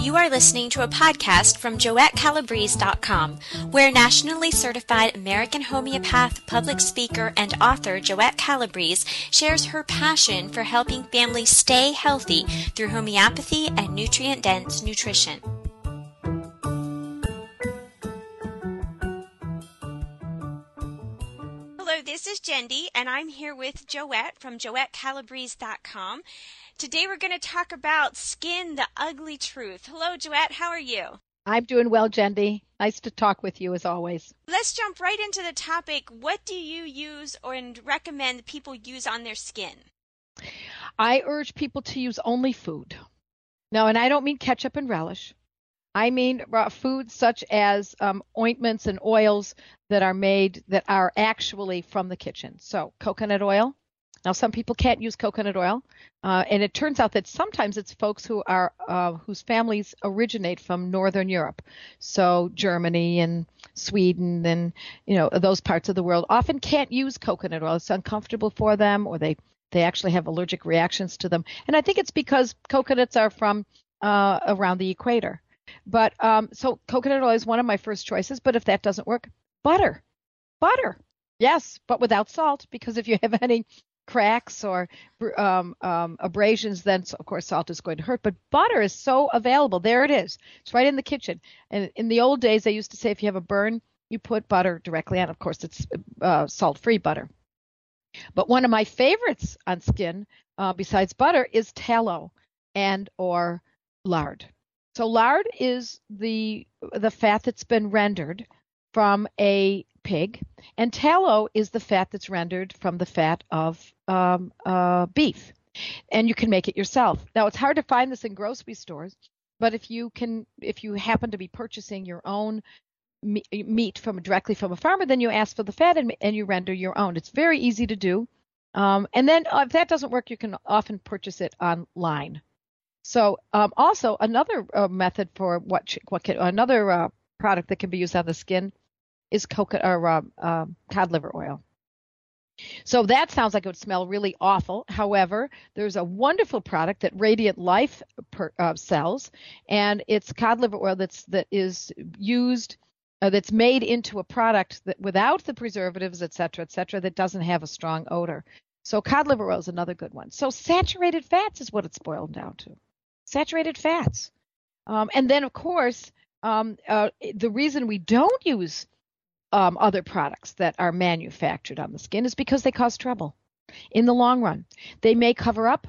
You are listening to a podcast from JoetteCalabrese.com, where nationally certified American homeopath, public speaker, and author Joette Calabrese shares her passion for helping families stay healthy through homeopathy and nutrient dense nutrition. Jendi, and I'm here with Joette from JoetteCalabrese.com. Today we're going to talk about skin, the ugly truth. Hello, Joette. How are you? I'm doing well, Jendi. Nice to talk with you as always. Let's jump right into the topic. What do you use or recommend people use on their skin? I urge people to use only food. No, and I don't mean ketchup and relish. I mean foods such as um, ointments and oils that are made that are actually from the kitchen. So, coconut oil, now, some people can't use coconut oil, uh, and it turns out that sometimes it's folks who are uh, whose families originate from Northern Europe, so Germany and Sweden and you know those parts of the world often can't use coconut oil. It's uncomfortable for them, or they they actually have allergic reactions to them. And I think it's because coconuts are from uh, around the equator. But um, so coconut oil is one of my first choices. But if that doesn't work, butter, butter. Yes, but without salt, because if you have any cracks or um, um, abrasions, then of course salt is going to hurt. But butter is so available. There it is. It's right in the kitchen. And in the old days, they used to say if you have a burn, you put butter directly on. Of course, it's uh, salt-free butter. But one of my favorites on skin, uh, besides butter, is tallow and or lard. So lard is the the fat that's been rendered from a pig, and tallow is the fat that's rendered from the fat of um, uh, beef. And you can make it yourself. Now it's hard to find this in grocery stores, but if you can, if you happen to be purchasing your own meat from directly from a farmer, then you ask for the fat and, and you render your own. It's very easy to do. Um, and then uh, if that doesn't work, you can often purchase it online. So um, also another uh, method for what what can, another uh, product that can be used on the skin is coconut or uh, uh, cod liver oil. So that sounds like it would smell really awful. However, there's a wonderful product that Radiant Life per, uh, sells, and it's cod liver oil that's that is used. Uh, that's made into a product that without the preservatives, et cetera, et cetera, that doesn't have a strong odor. So cod liver oil is another good one. So saturated fats is what it's boiled down to. Saturated fats. Um, and then, of course, um, uh, the reason we don't use um, other products that are manufactured on the skin is because they cause trouble in the long run. They may cover up,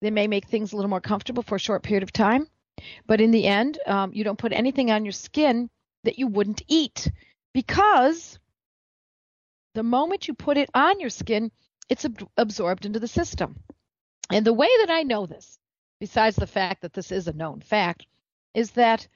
they may make things a little more comfortable for a short period of time, but in the end, um, you don't put anything on your skin that you wouldn't eat because the moment you put it on your skin, it's ab- absorbed into the system. And the way that I know this, besides the fact that this is a known fact, is that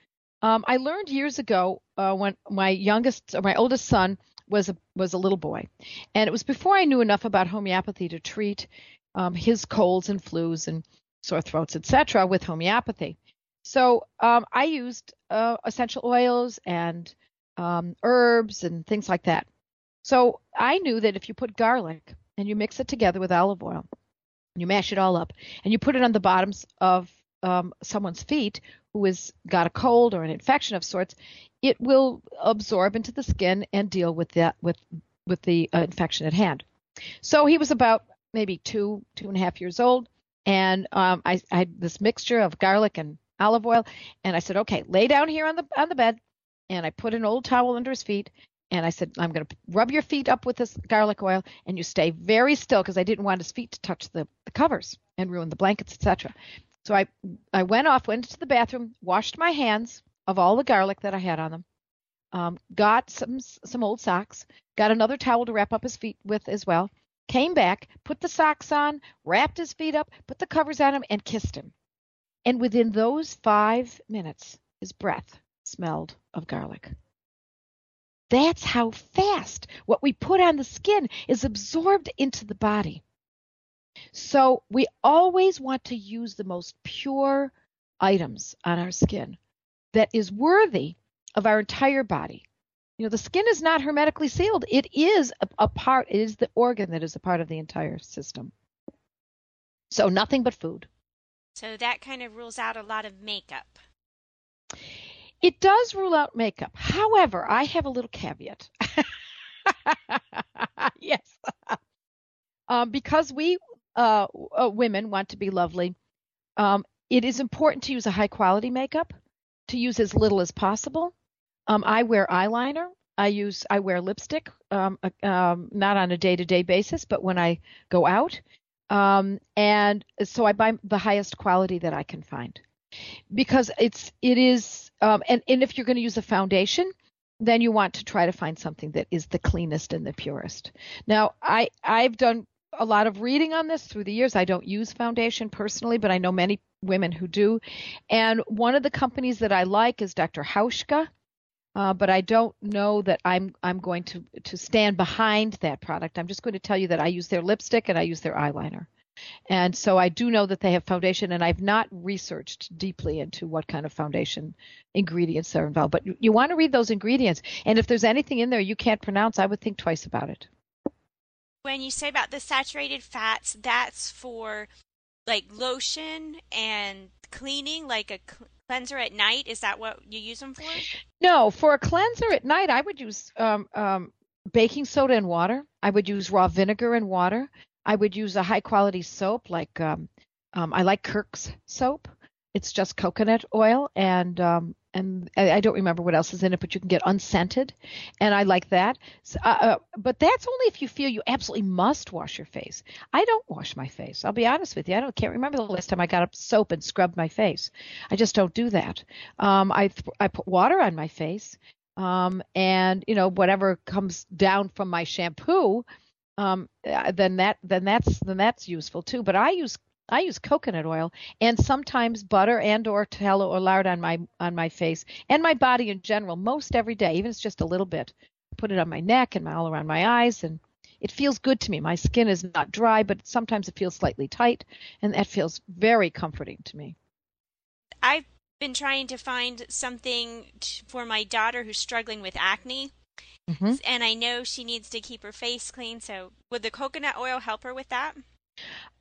um, I learned years ago uh, when my youngest, or my oldest son was a, was a little boy, and it was before I knew enough about homeopathy to treat um, his colds and flus and sore throats, etc., with homeopathy. So um, I used uh, essential oils and um, herbs and things like that. So I knew that if you put garlic and you mix it together with olive oil, you mash it all up, and you put it on the bottoms of um, someone's feet who has got a cold or an infection of sorts, it will absorb into the skin and deal with that with with the uh, infection at hand. So he was about maybe two two and a half years old, and um, I, I had this mixture of garlic and olive oil, and I said, okay, lay down here on the on the bed, and I put an old towel under his feet, and I said, I'm going to rub your feet up with this garlic oil, and you stay very still because I didn't want his feet to touch the, the covers and ruin the blankets, etc. So I I went off, went to the bathroom, washed my hands of all the garlic that I had on them, um, got some some old socks, got another towel to wrap up his feet with as well. Came back, put the socks on, wrapped his feet up, put the covers on him, and kissed him. And within those five minutes, his breath smelled of garlic. That's how fast what we put on the skin is absorbed into the body. So we always want to use the most pure items on our skin that is worthy of our entire body. You know, the skin is not hermetically sealed. It is a, a part, it is the organ that is a part of the entire system. So nothing but food. So that kind of rules out a lot of makeup. It does rule out makeup. However, I have a little caveat. yes. um, because we uh, uh, women want to be lovely, um, it is important to use a high quality makeup, to use as little as possible. Um, I wear eyeliner. I use I wear lipstick, um, uh, um, not on a day to day basis, but when I go out. Um, and so I buy the highest quality that I can find because it's it is um, and and if you're going to use a foundation, then you want to try to find something that is the cleanest and the purest. Now, I I've done a lot of reading on this through the years. I don't use foundation personally, but I know many women who do. And one of the companies that I like is Dr. Hauschka. Uh, but I don't know that I'm I'm going to to stand behind that product. I'm just going to tell you that I use their lipstick and I use their eyeliner. And so I do know that they have foundation, and I've not researched deeply into what kind of foundation ingredients are involved. But you, you want to read those ingredients, and if there's anything in there you can't pronounce, I would think twice about it. When you say about the saturated fats, that's for like lotion and cleaning, like a cleanser at night. Is that what you use them for? No, for a cleanser at night, I would use um, um, baking soda and water. I would use raw vinegar and water. I would use a high quality soap like um, um, I like Kirk's soap. It's just coconut oil and um, and I don't remember what else is in it, but you can get unscented, and I like that. So, uh, uh, but that's only if you feel you absolutely must wash your face. I don't wash my face. I'll be honest with you. I don't can't remember the last time I got up soap and scrubbed my face. I just don't do that. Um, I th- I put water on my face, um, and you know whatever comes down from my shampoo um, uh, then that then that's then that's useful too. But I use I use coconut oil and sometimes butter and or tallow or lard on my on my face and my body in general most every day, even if it's just a little bit. Put it on my neck and my, all around my eyes and it feels good to me. My skin is not dry, but sometimes it feels slightly tight and that feels very comforting to me. I've been trying to find something for my daughter who's struggling with acne Mm-hmm. And I know she needs to keep her face clean. So, would the coconut oil help her with that?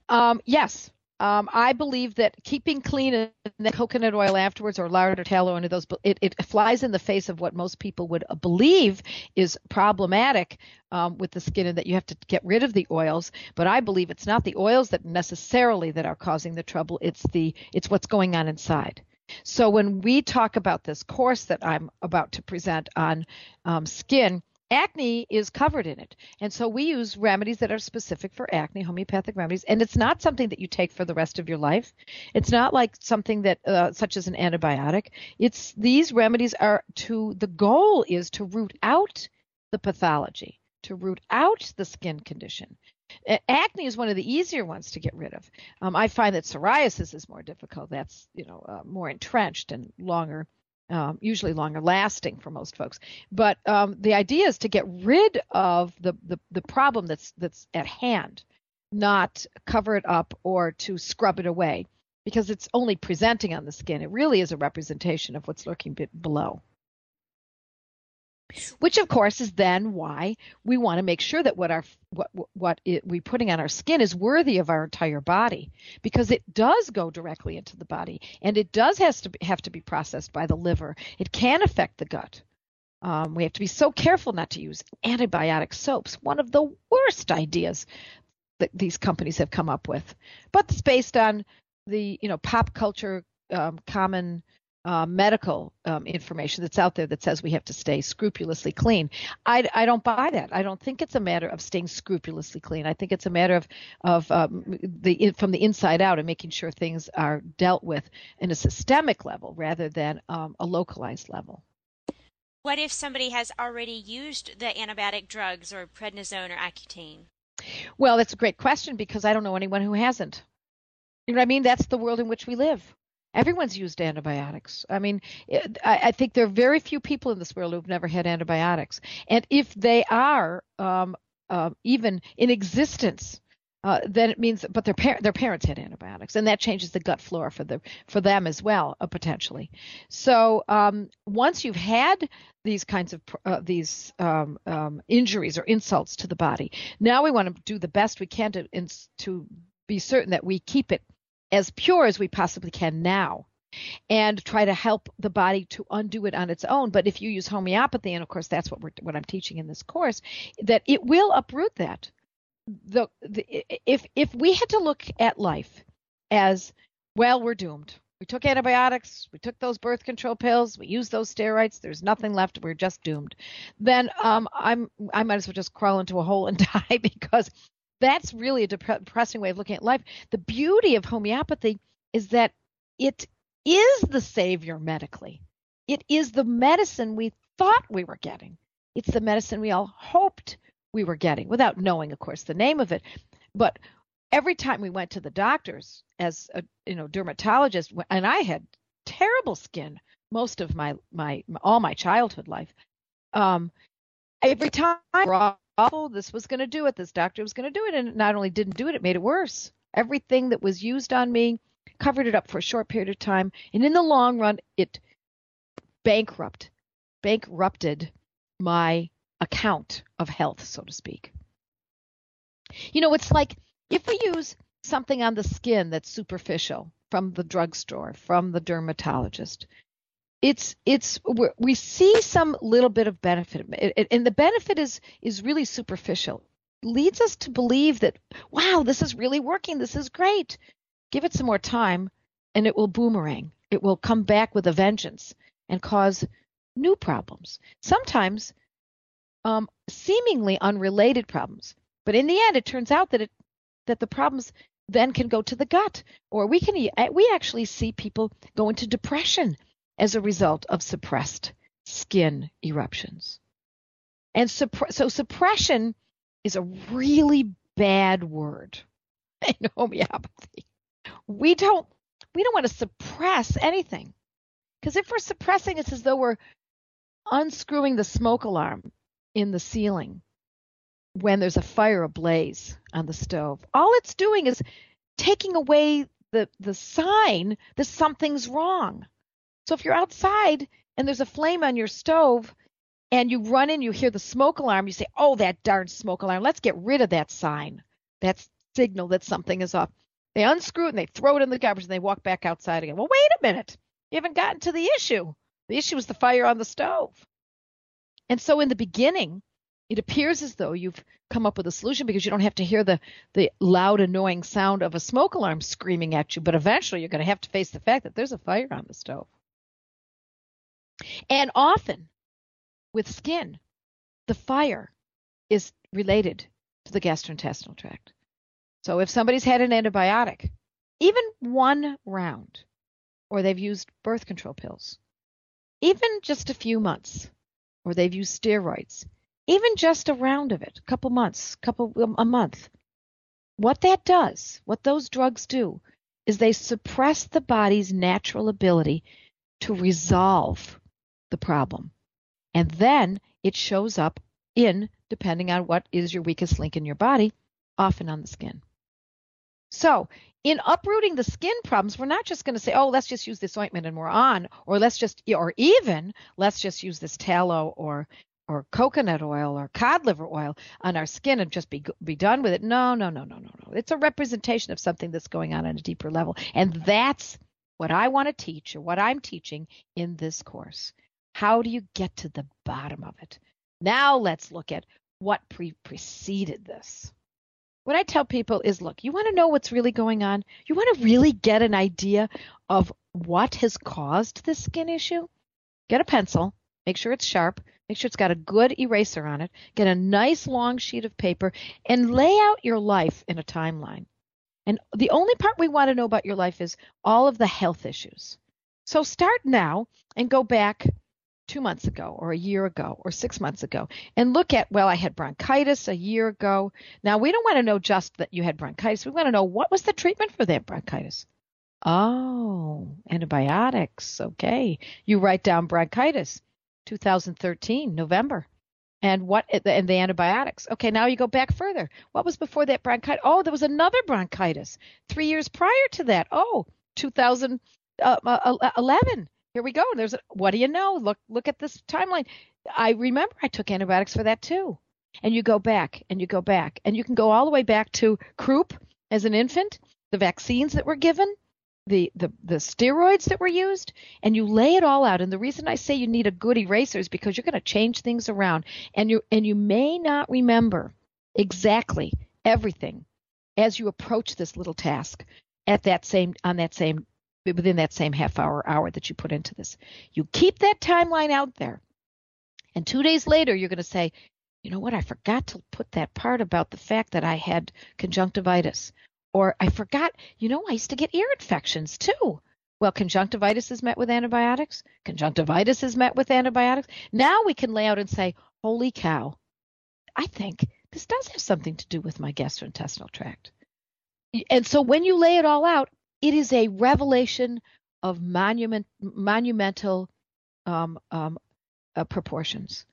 Um, yes. Um, I believe that keeping clean and then coconut oil afterwards, or lard or tallow, into those, it, it flies in the face of what most people would believe is problematic um, with the skin, and that you have to get rid of the oils. But I believe it's not the oils that necessarily that are causing the trouble. It's the it's what's going on inside. So when we talk about this course that I'm about to present on um, skin, acne is covered in it. And so we use remedies that are specific for acne, homeopathic remedies, and it's not something that you take for the rest of your life. It's not like something that uh, such as an antibiotic. It's these remedies are to the goal is to root out the pathology, to root out the skin condition. Acne is one of the easier ones to get rid of. Um, I find that psoriasis is more difficult. That's you know uh, more entrenched and longer, um, usually longer lasting for most folks. But um, the idea is to get rid of the, the the problem that's that's at hand, not cover it up or to scrub it away, because it's only presenting on the skin. It really is a representation of what's lurking below. Which, of course, is then why we want to make sure that what our what what it, we're putting on our skin is worthy of our entire body, because it does go directly into the body, and it does has to be, have to be processed by the liver. It can affect the gut. Um, we have to be so careful not to use antibiotic soaps. One of the worst ideas that these companies have come up with, but it's based on the you know pop culture um, common uh, medical um, information that's out there that says we have to stay scrupulously clean. I, I don't buy that. I don't think it's a matter of staying scrupulously clean. I think it's a matter of of um, the from the inside out and making sure things are dealt with in a systemic level rather than um, a localized level. What if somebody has already used the antibiotic drugs or prednisone or Accutane? Well, that's a great question because I don't know anyone who hasn't. You know what I mean? That's the world in which we live. Everyone's used antibiotics. I mean, I, I, think there are very few people in this world who've never had antibiotics. And if they are um, uh, even in existence, uh, then it means, but their par- their parents had antibiotics, and that changes the gut flora for the for them as well, uh, potentially. So um, once you've had these kinds of uh, these um, um, injuries or insults to the body, now we want to do the best we can to to be certain that we keep it as pure as we possibly can now. and try to help the body to undo it on its own. But if you use homeopathy, and of course that's what we're what I'm teaching in this course, that it will uproot that. The, the if if we had to look at life as well, we're doomed. We took antibiotics, we took those birth control pills, we used those steroids. There's nothing left. We're just doomed. Then um, I'm I might as well just crawl into a hole and die because that's really a depressing way of looking at life. The beauty of homeopathy is that it is the savior medically. It is the medicine we thought we were getting. It's the medicine we all hoped we were getting without knowing, of course, the name of it. But every time we went to the doctors as a you know dermatologist, and I had terrible skin most of my my all my childhood life. Um, every time awful, this was going to do it. This doctor was going to do it, and it not only didn't do it, it made it worse. Everything that was used on me covered it up for a short period of time, and in the long run, it bankrupt bankrupted my account of health, so to speak. You know, it's like if we use something on the skin that's superficial from the drugstore, from the dermatologist, it's it's we see some little bit of benefit, and the benefit is is really superficial. Leads us to believe that wow, this is really working. This is great. Give it some more time, and it will boomerang. It will come back with a vengeance and cause new problems. Sometimes um, seemingly unrelated problems, but in the end, it turns out that it that the problems then can go to the gut, or we can we actually see people go into depression as a result of suppressed skin eruptions. And so suppression is a really bad word in homeopathy. We don't we don't want to suppress anything. Because if we're suppressing, it's as though we're unscrewing the smoke alarm in the ceiling when there's a fire ablaze on the stove. All it's doing is taking away the, the sign that something's wrong. So if you're outside and there's a flame on your stove and you run in, you hear the smoke alarm, you say, Oh, that darn smoke alarm, let's get rid of that sign, that signal that something is up. They unscrew it and they throw it in the garbage and they walk back outside again. Well, wait a minute. You haven't gotten to the issue. The issue is the fire on the stove. And so in the beginning, it appears as though you've come up with a solution because you don't have to hear the, the loud, annoying sound of a smoke alarm screaming at you. But eventually, you're going to have to face the fact that there's a fire on the stove. And often with skin, the fire is related to the gastrointestinal tract. So if somebody's had an antibiotic, even one round, or they've used birth control pills, even just a few months, or they've used steroids, even just a round of it, a couple months, couple um, a month. What that does, what those drugs do, is they suppress the body's natural ability to resolve the problem. And then it shows up in, depending on what is your weakest link in your body, often on the skin. So, in uprooting the skin problems, we're not just going to say, oh, let's just use this ointment and we're on, or let's just, or even let's just use this tallow or or coconut oil or cod liver oil on our skin and just be be done with it. No, no, no, no, no, no. It's a representation of something that's going on at a deeper level, and that's what I want to teach, or what I'm teaching in this course. How do you get to the bottom of it? Now let's look at what pre- preceded this. What I tell people is look, you want to know what's really going on? You want to really get an idea of what has caused this skin issue? Get a pencil, make sure it's sharp, make sure it's got a good eraser on it, get a nice long sheet of paper, and lay out your life in a timeline. And the only part we want to know about your life is all of the health issues. So start now and go back two months ago or a year ago or six months ago and look at, well, I had bronchitis a year ago. Now, we don't want to know just that you had bronchitis. We want to know what was the treatment for that bronchitis. Oh, antibiotics. Okay. You write down bronchitis, 2013, November. And what and the antibiotics. Okay, now you go back further. What was before that bronchitis? Oh, there was another bronchitis three years prior to that. Oh, 2011. Uh, uh, uh, Here we go. There's a, what do you know? Look look at this timeline. I remember I took antibiotics for that too. And you go back and you go back and you can go all the way back to croup as an infant, the vaccines that were given, the, the the steroids that were used and you lay it all out and the reason i say you need a good eraser is because you're going to change things around and you and you may not remember exactly everything as you approach this little task at that same on that same within that same half hour hour that you put into this you keep that timeline out there and 2 days later you're going to say you know what i forgot to put that part about the fact that i had conjunctivitis or I forgot, you know, I used to get ear infections too. Well, conjunctivitis is met with antibiotics. Conjunctivitis is met with antibiotics. Now we can lay out and say, holy cow, I think this does have something to do with my gastrointestinal tract. And so when you lay it all out, it is a revelation of monument, monumental um, um, uh, proportions.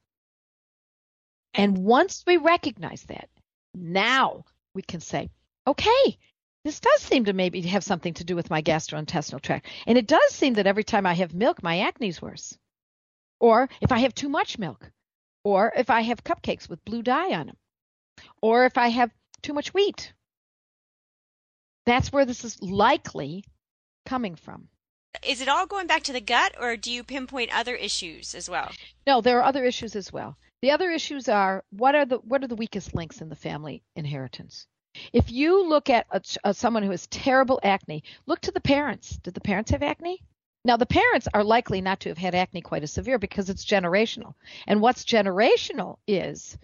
And once we recognize that, now we can say, okay, this does seem to maybe have something to do with my gastrointestinal tract. And it does seem that every time I have milk, my acne's worse. Or if I have too much milk, or if I have cupcakes with blue dye on them, or if I have too much wheat. That's where this is likely coming from. Is it all going back to the gut, or do you pinpoint other issues as well? No, there are other issues as well. The other issues are what are the what are the weakest links in the family inheritance? If you look at a, a, someone who has terrible acne, look to the parents. Did the parents have acne? Now, the parents are likely not to have had acne quite as severe because it's generational. And what's generational is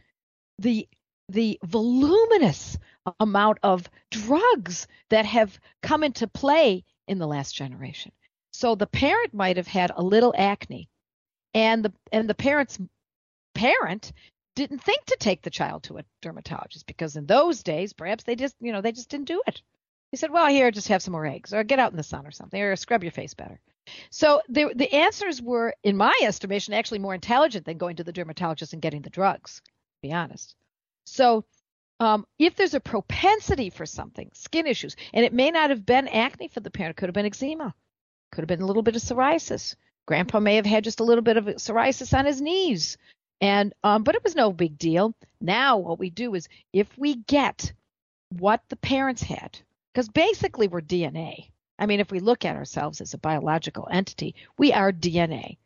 the the voluminous amount of drugs that have come into play in the last generation. So the parent might have had a little acne, and the and the parent's parent didn't think to take the child to a dermatologist because in those days, perhaps they just, you know, they just didn't do it. He said, well, here, just have some more eggs or get out in the sun or something or scrub your face better. So the, the answers were, in my estimation, actually more intelligent than going to the dermatologist and getting the drugs, to be honest. So um, if there's a propensity for something, skin issues, and it may not have been acne for the parent, it could have been eczema, could have been a little bit of psoriasis. Grandpa may have had just a little bit of psoriasis on his knees. And um, but it was no big deal. Now what we do is if we get what the parents had, because basically we're DNA. I mean, if we look at ourselves as a biological entity, we are DNA.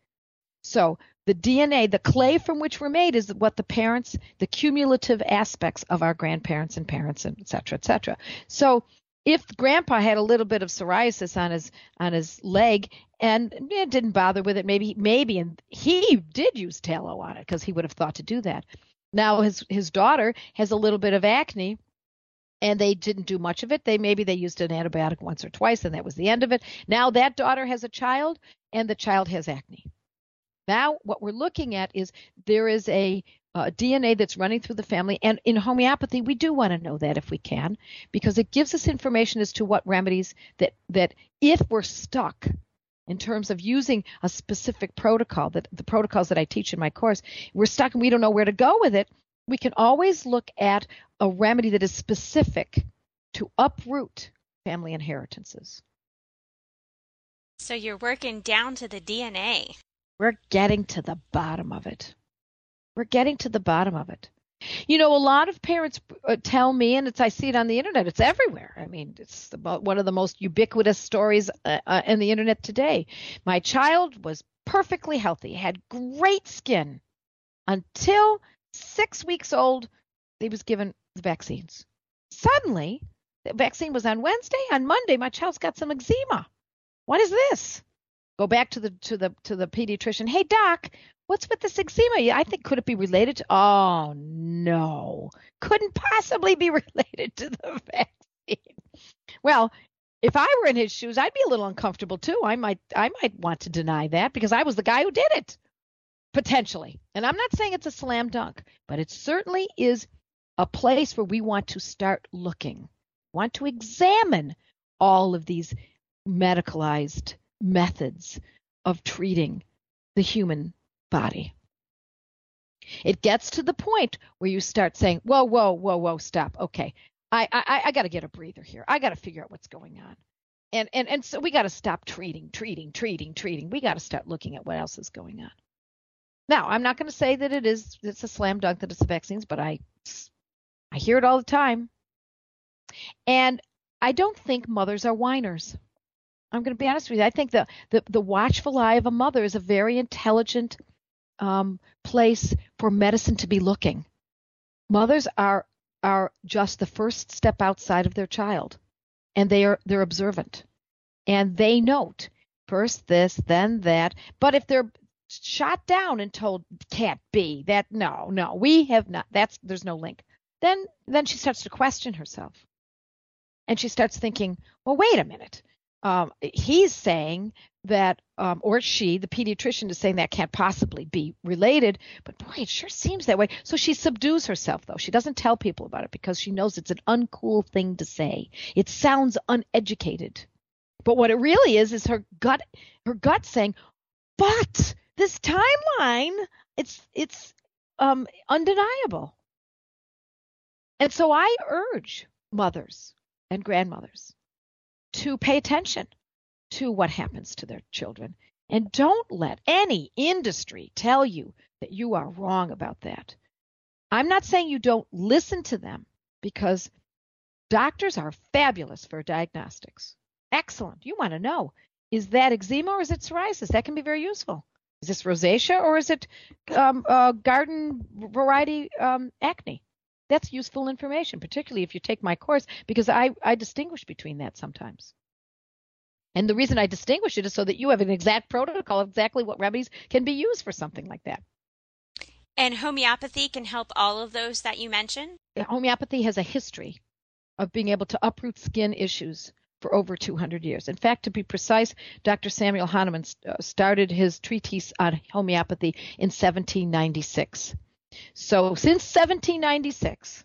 So the DNA, the clay from which we're made, is what the parents, the cumulative aspects of our grandparents and parents, and et cetera, et cetera. So if grandpa had a little bit of psoriasis on his on his leg and didn't bother with it maybe maybe and he did use tallow on it because he would have thought to do that. Now his his daughter has a little bit of acne and they didn't do much of it. They maybe they used an antibiotic once or twice and that was the end of it. Now that daughter has a child and the child has acne now what we're looking at is there is a uh, DNA that's running through the family. And in homeopathy, we do want to know that if we can, because it gives us information as to what remedies that that if we're stuck in terms of using a specific protocol, that the protocols that I teach in my course, we're stuck and we don't know where to go with it. We can always look at a remedy that is specific to uproot family inheritances. So you're working down to the DNA. We're getting to the bottom of it. We're getting to the bottom of it. You know, a lot of parents uh, tell me, and it's I see it on the internet. It's everywhere. I mean, it's about one of the most ubiquitous stories uh, uh, in the internet today. My child was perfectly healthy, had great skin until six weeks old. He was given the vaccines. Suddenly, the vaccine was on Wednesday. On Monday, my child's got some eczema. What is this? Go back to the to the to the pediatrician. Hey doc, What's with this eczema? I think could it be related to? Oh no, couldn't possibly be related to the vaccine. Well, if I were in his shoes, I'd be a little uncomfortable too. I might I might want to deny that because I was the guy who did it potentially. And I'm not saying it's a slam dunk, but it certainly is a place where we want to start looking, want to examine all of these medicalized methods of treating the human body. It gets to the point where you start saying, whoa, whoa, whoa, whoa, stop. Okay. I, I, I got to get a breather here. I got to figure out what's going on. And, and, and so we got to stop treating, treating, treating, treating. We got to start looking at what else is going on. Now, I'm not going to say that it is, it's a slam dunk that it's the vaccines, but I, I hear it all the time. And I don't think mothers are whiners. I'm going to be honest with you. I think the, the, the watchful eye of a mother is a very intelligent um, place for medicine to be looking. Mothers are are just the first step outside of their child, and they are they're observant, and they note first this, then that. But if they're shot down and told can't be that no no we have not that's there's no link then then she starts to question herself and she starts thinking well wait a minute um, he's saying that, um, or she, the pediatrician, is saying that can't possibly be related. But boy, it sure seems that way. So she subdues herself, though. She doesn't tell people about it because she knows it's an uncool thing to say. It sounds uneducated. But what it really is is her gut, her gut saying, "But this timeline, it's it's um, undeniable." And so I urge mothers and grandmothers to pay attention to what happens to their children. And don't let any industry tell you that you are wrong about that. I'm not saying you don't listen to them because doctors are fabulous for diagnostics. Excellent. You want to know is that eczema or is it psoriasis? That can be very useful. Is this rosacea or is it um, uh, garden variety um, acne? That's useful information, particularly if you take my course, because I, I distinguish between that sometimes. And the reason I distinguish it is so that you have an exact protocol of exactly what remedies can be used for something like that. And homeopathy can help all of those that you mentioned? Homeopathy has a history of being able to uproot skin issues for over 200 years. In fact, to be precise, Dr. Samuel Hahnemann uh, started his treatise on homeopathy in 1796. So since 1796,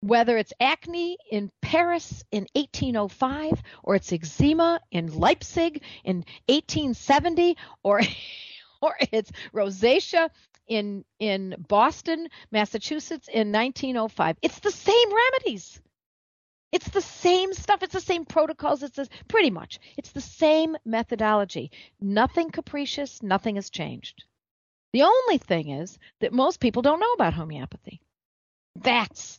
whether it's acne in Paris in 1805 or it's eczema in Leipzig in 1870 or or it's rosacea in in Boston, Massachusetts in 1905. It's the same remedies. It's the same stuff. It's the same protocols. It's the, pretty much. It's the same methodology. Nothing capricious. Nothing has changed. The only thing is that most people don't know about homeopathy. That's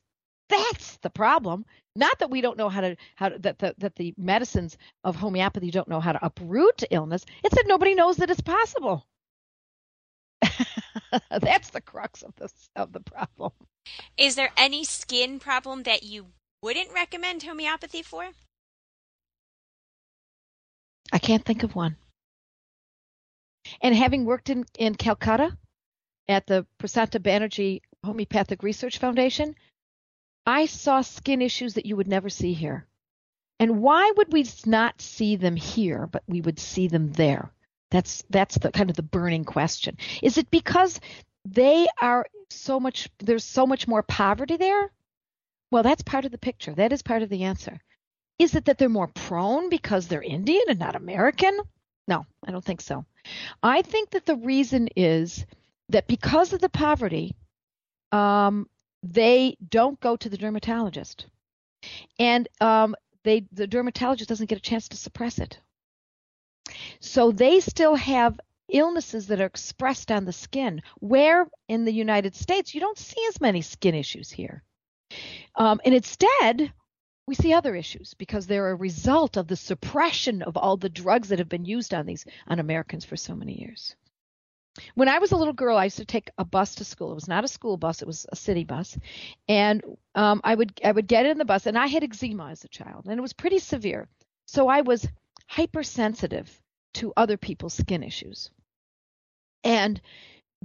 that's the problem. Not that we don't know how to how to, that the, that the medicines of homeopathy don't know how to uproot illness. It's that nobody knows that it's possible. that's the crux of this of the problem. Is there any skin problem that you wouldn't recommend homeopathy for? I can't think of one. And having worked in, in Calcutta at the Prasanta Banerji Homeopathic Research Foundation, I saw skin issues that you would never see here. And why would we not see them here, but we would see them there? That's that's the kind of the burning question. Is it because they are so much there's so much more poverty there? Well, that's part of the picture. That is part of the answer. Is it that they're more prone because they're Indian and not American? No, I don't think so. I think that the reason is that because of the poverty, um, they don't go to the dermatologist, and um, they the dermatologist doesn't get a chance to suppress it. So they still have illnesses that are expressed on the skin. Where in the United States you don't see as many skin issues here, um, and instead we see other issues because they're a result of the suppression of all the drugs that have been used on these on Americans for so many years. When I was a little girl, I used to take a bus to school. It was not a school bus; it was a city bus, and um, I would I would get in the bus, and I had eczema as a child, and it was pretty severe. So I was hypersensitive to other people's skin issues, and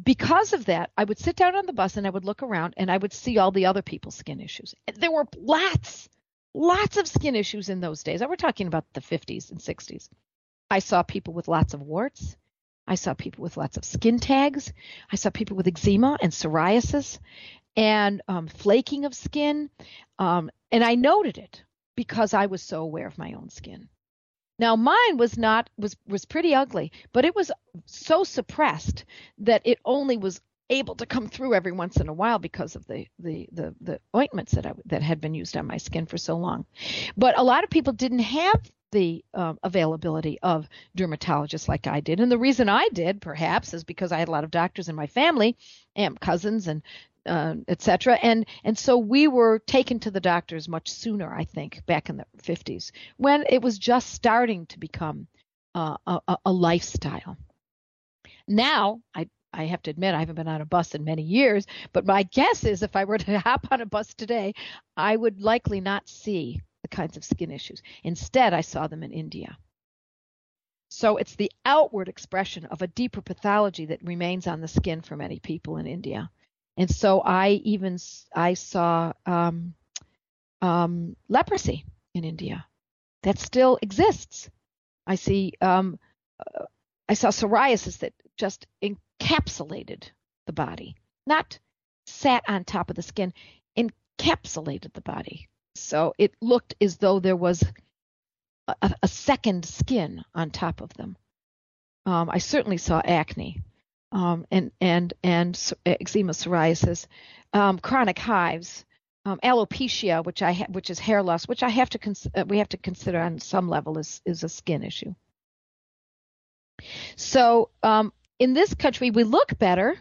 because of that, I would sit down on the bus and I would look around and I would see all the other people's skin issues. There were lots lots of skin issues in those days. We're talking about the 50s and 60s. I saw people with lots of warts. I saw people with lots of skin tags. I saw people with eczema and psoriasis and um, flaking of skin. Um, and I noted it because I was so aware of my own skin. Now mine was not was was pretty ugly, but it was so suppressed that it only was able to come through every once in a while because of the the the, the ointments that I, that had been used on my skin for so long. But a lot of people didn't have the um, availability of dermatologists like I did, and the reason I did, perhaps, is because I had a lot of doctors in my family, and cousins and uh, etc. And and so we were taken to the doctors much sooner, I think, back in the 50s when it was just starting to become uh, a, a lifestyle. Now, I I have to admit I haven't been on a bus in many years, but my guess is if I were to hop on a bus today, I would likely not see the kinds of skin issues. Instead, I saw them in India. So it's the outward expression of a deeper pathology that remains on the skin for many people in India. And so I even I saw um, um, leprosy in India that still exists. I see um, uh, I saw psoriasis that just encapsulated the body, not sat on top of the skin, encapsulated the body. So it looked as though there was a, a second skin on top of them. Um, I certainly saw acne um, and and and eczema, psoriasis, um, chronic hives, um, alopecia, which I ha- which is hair loss, which I have to cons- uh, we have to consider on some level is is a skin issue. So um, in this country, we look better.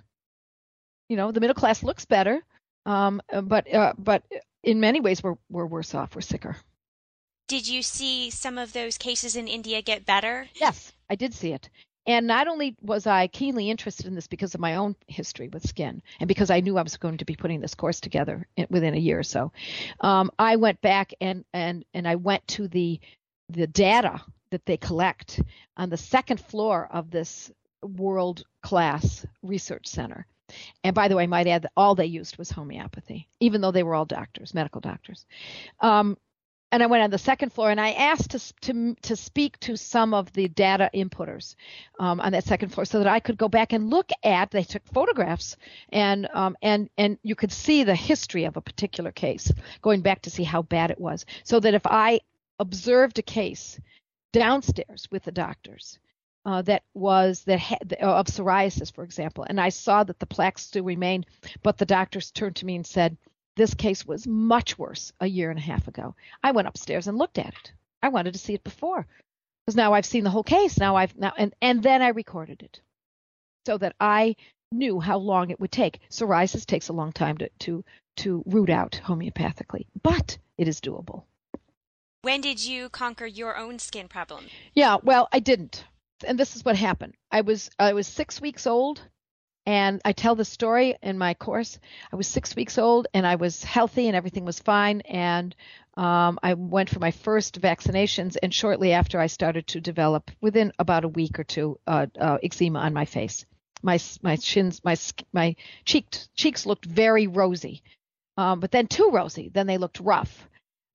You know, the middle class looks better, um, but uh, but in many ways we're we're worse off. We're sicker. Did you see some of those cases in India get better? Yes, I did see it. And not only was I keenly interested in this because of my own history with skin and because I knew I was going to be putting this course together within a year or so, um, I went back and, and, and I went to the, the data that they collect on the second floor of this world class research center. And by the way, I might add that all they used was homeopathy, even though they were all doctors, medical doctors. Um, and I went on the second floor and I asked to to to speak to some of the data inputters um, on that second floor so that I could go back and look at. They took photographs and um, and and you could see the history of a particular case, going back to see how bad it was, so that if I observed a case downstairs with the doctors. Uh, that was that had, of psoriasis, for example, and I saw that the plaques still remained, but the doctors turned to me and said, this case was much worse a year and a half ago. I went upstairs and looked at it. I wanted to see it before because now I've seen the whole case. Now I've now and and then I recorded it so that I knew how long it would take. Psoriasis takes a long time to to to root out homeopathically, but it is doable. When did you conquer your own skin problem? Yeah, well, I didn't. And this is what happened. I was I was 6 weeks old and I tell the story in my course. I was six weeks old and I was healthy and everything was fine. And um, I went for my first vaccinations. And shortly after, I started to develop, within about a week or two, uh, uh, eczema on my face. My my shins, my my cheeks cheeks looked very rosy, um, but then too rosy. Then they looked rough.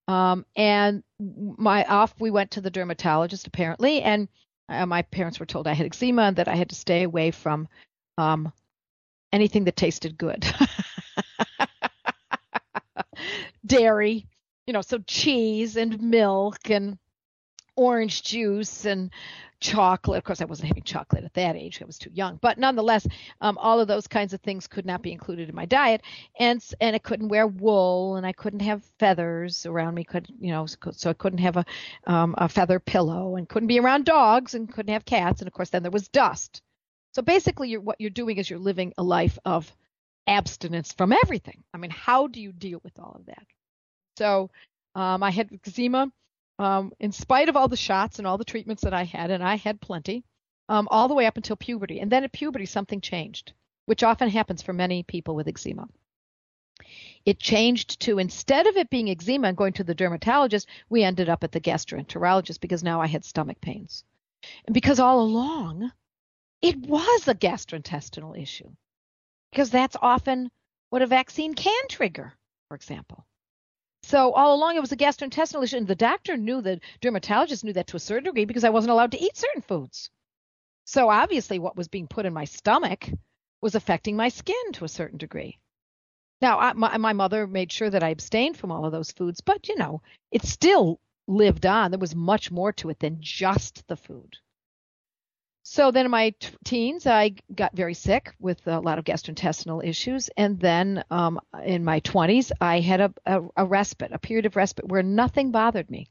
Um, and my off we went to the dermatologist apparently, and uh, my parents were told I had eczema and that I had to stay away from um, anything that tasted good. Dairy, you know, so cheese and milk and orange juice and chocolate. Of course, I wasn't having chocolate at that age; I was too young. But nonetheless, um, all of those kinds of things could not be included in my diet, and and I couldn't wear wool, and I couldn't have feathers around me. Could you know? So I couldn't have a um, a feather pillow, and couldn't be around dogs, and couldn't have cats, and of course, then there was dust. So basically, you're, what you're doing is you're living a life of abstinence from everything. I mean, how do you deal with all of that? So um, I had eczema um, in spite of all the shots and all the treatments that I had, and I had plenty, um, all the way up until puberty. And then at puberty, something changed, which often happens for many people with eczema. It changed to instead of it being eczema and going to the dermatologist, we ended up at the gastroenterologist because now I had stomach pains. And because all along, it was a gastrointestinal issue because that's often what a vaccine can trigger, for example. So all along it was a gastrointestinal issue, and the doctor knew, the dermatologist knew that to a certain degree because I wasn't allowed to eat certain foods. So obviously, what was being put in my stomach was affecting my skin to a certain degree. Now, I, my, my mother made sure that I abstained from all of those foods, but you know, it still lived on. There was much more to it than just the food. So then in my t- teens, I got very sick with a lot of gastrointestinal issues. And then um, in my 20s, I had a, a, a, respite, a period of respite where nothing bothered me.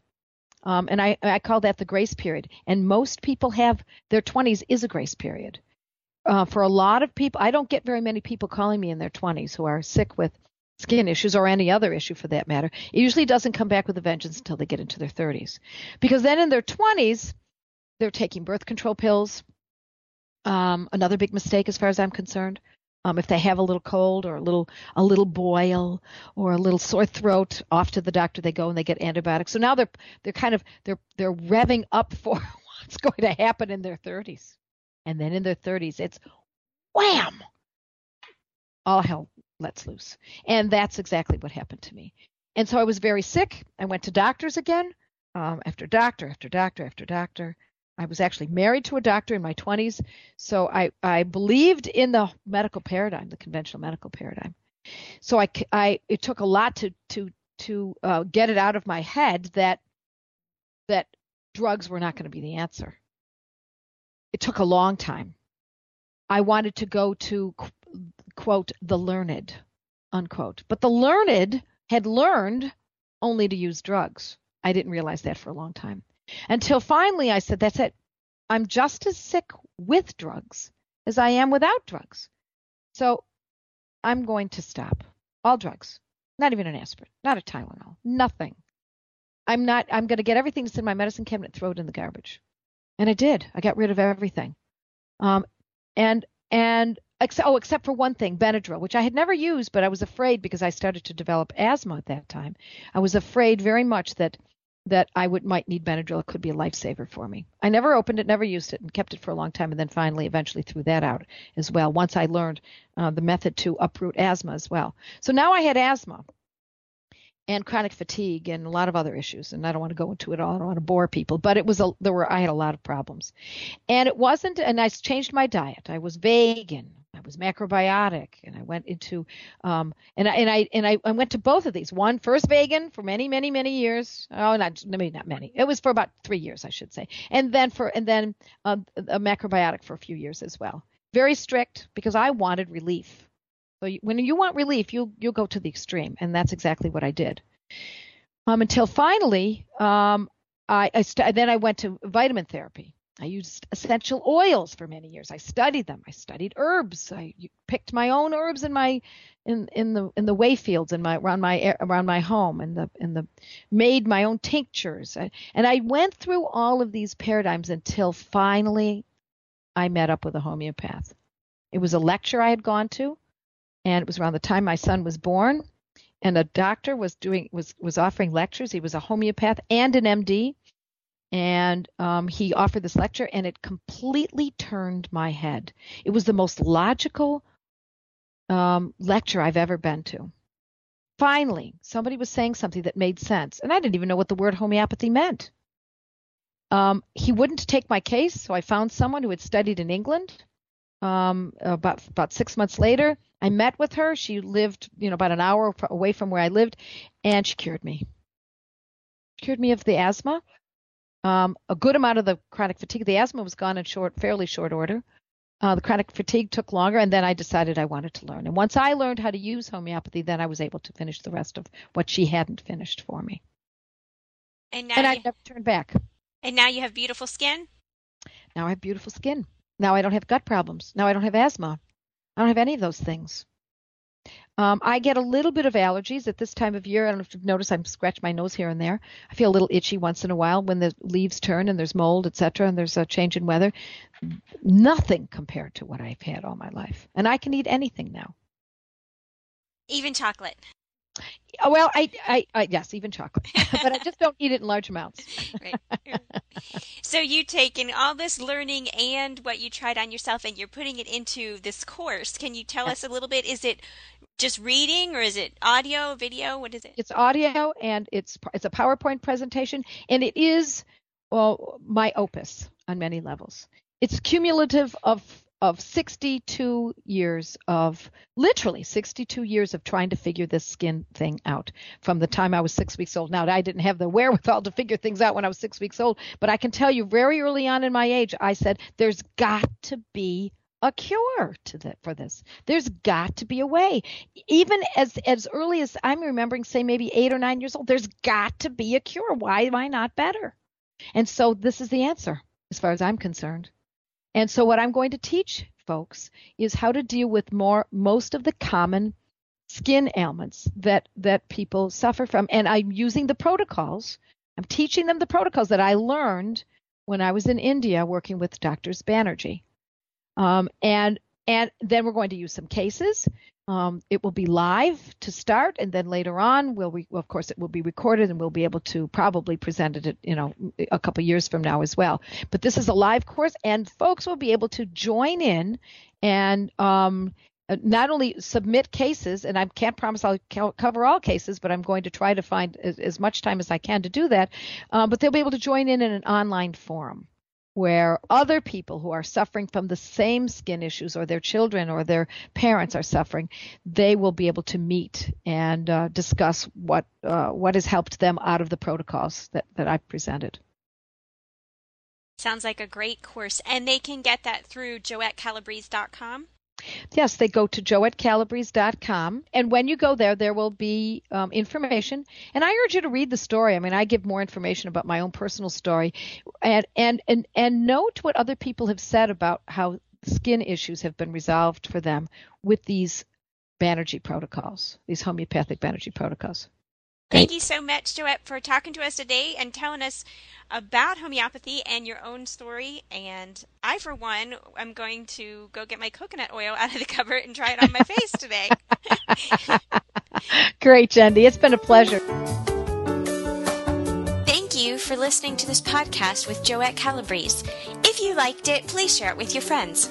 Um, and I, I call that the grace period. And most people have their 20s is a grace period. uh, for a lot of people, I don't get very many people calling me in their 20s who are sick with skin issues or any other issue for that matter. It usually doesn't come back with a vengeance until they get into their 30s. Because then in their 20s, they're taking birth control pills. Um, another big mistake, as far as I'm concerned. Um, if they have a little cold or a little a little boil or a little sore throat, off to the doctor they go and they get antibiotics. So now they're they're kind of they're they're revving up for what's going to happen in their 30s, and then in their 30s it's wham, all hell lets loose, and that's exactly what happened to me. And so I was very sick. I went to doctors again, um, after doctor after doctor after doctor. I was actually married to a doctor in my 20s, so I, I believed in the medical paradigm, the conventional medical paradigm. So I, I it took a lot to to to uh, get it out of my head that that drugs were not going to be the answer. It took a long time. I wanted to go to quote the learned unquote, but the learned had learned only to use drugs. I didn't realize that for a long time. Until finally I said, that's it. I'm just as sick with drugs as I am without drugs. So I'm going to stop all drugs, not even an aspirin, not a Tylenol, nothing. I'm not, I'm going to get everything that's in my medicine cabinet, throw it in the garbage. And I did. I got rid of everything. Um, and, and, except, oh, except for one thing, Benadryl, which I had never used, but I was afraid because I started to develop asthma at that time. I was afraid very much that that I would might need Benadryl. It could be a lifesaver for me. I never opened it, never used it, and kept it for a long time, and then finally, eventually, threw that out as well. Once I learned uh, the method to uproot asthma as well. So now I had asthma and chronic fatigue and a lot of other issues, and I don't want to go into it all. I don't want to bore people, but it was a there were I had a lot of problems, and it wasn't. And I changed my diet. I was vegan. I was macrobiotic, and I went into um, and I and I and I, I went to both of these. One first vegan for many many many years. Oh, not maybe not many. It was for about three years, I should say, and then for and then um, a macrobiotic for a few years as well. Very strict because I wanted relief. So you, when you want relief, you you'll go to the extreme, and that's exactly what I did. Um, until finally, um, I, I st- then I went to vitamin therapy I used essential oils for many years. I studied them. I studied herbs. I picked my own herbs in my in in the in the way fields in my around my around my home and the in the made my own tinctures. And I went through all of these paradigms until finally I met up with a homeopath. It was a lecture I had gone to and it was around the time my son was born and a doctor was doing was was offering lectures. He was a homeopath and an MD and um, he offered this lecture, and it completely turned my head. It was the most logical um, lecture I've ever been to. Finally, somebody was saying something that made sense, and I didn't even know what the word homeopathy meant. Um, he wouldn't take my case, so I found someone who had studied in England. Um, about about six months later, I met with her. She lived, you know, about an hour away from where I lived, and she cured me. Cured me of the asthma um, a good amount of the chronic fatigue, the asthma was gone in short, fairly short order. Uh, the chronic fatigue took longer, and then I decided I wanted to learn. And once I learned how to use homeopathy, then I was able to finish the rest of what she hadn't finished for me. And now and I never turned back. And now you have beautiful skin. Now I have beautiful skin. Now I don't have gut problems. Now I don't have asthma. I don't have any of those things. Um, I get a little bit of allergies at this time of year. I don't know if you've noticed I'm scratch my nose here and there. I feel a little itchy once in a while when the leaves turn and there's mold, etc., and there's a change in weather. Nothing compared to what I've had all my life. And I can eat anything now. Even chocolate. Oh, well, I, I, I, yes, even chocolate, but I just don't eat it in large amounts. right. So you taken all this learning and what you tried on yourself, and you're putting it into this course. Can you tell us a little bit? Is it just reading, or is it audio, video? What is it? It's audio, and it's it's a PowerPoint presentation, and it is well my opus on many levels. It's cumulative of of 62 years of literally 62 years of trying to figure this skin thing out from the time I was six weeks old. Now, I didn't have the wherewithal to figure things out when I was six weeks old, but I can tell you very early on in my age, I said, there's got to be a cure to that for this. There's got to be a way. Even as as early as I'm remembering, say maybe eight or nine years old, there's got to be a cure. Why am I not better? And so this is the answer, as far as I'm concerned. And so what I'm going to teach folks is how to deal with more most of the common skin ailments that that people suffer from and I'm using the protocols. I'm teaching them the protocols that I learned when I was in India working with Doctors Banerji. Um, and and then we're going to use some cases. Um, it will be live to start, and then later on, we'll, well, of course, it will be recorded, and we'll be able to probably present it, you know, a couple years from now as well. But this is a live course, and folks will be able to join in and um, not only submit cases, and I can't promise I'll cover all cases, but I'm going to try to find as, as much time as I can to do that. Um, but they'll be able to join in in an online forum where other people who are suffering from the same skin issues or their children or their parents are suffering, they will be able to meet and uh, discuss what uh, what has helped them out of the protocols that, that I've presented. Sounds like a great course. And they can get that through joettecalabrese.com? Yes, they go to joettecalabrese.com. And when you go there, there will be um, information. And I urge you to read the story. I mean, I give more information about my own personal story. And, and, and, and note what other people have said about how skin issues have been resolved for them with these Banerji protocols, these homeopathic Banerji protocols. Thank you so much, Joette, for talking to us today and telling us about homeopathy and your own story. And I, for one, am going to go get my coconut oil out of the cupboard and try it on my face today. Great, Jendi. It's been a pleasure. Thank you for listening to this podcast with Joette Calabrese. If you liked it, please share it with your friends.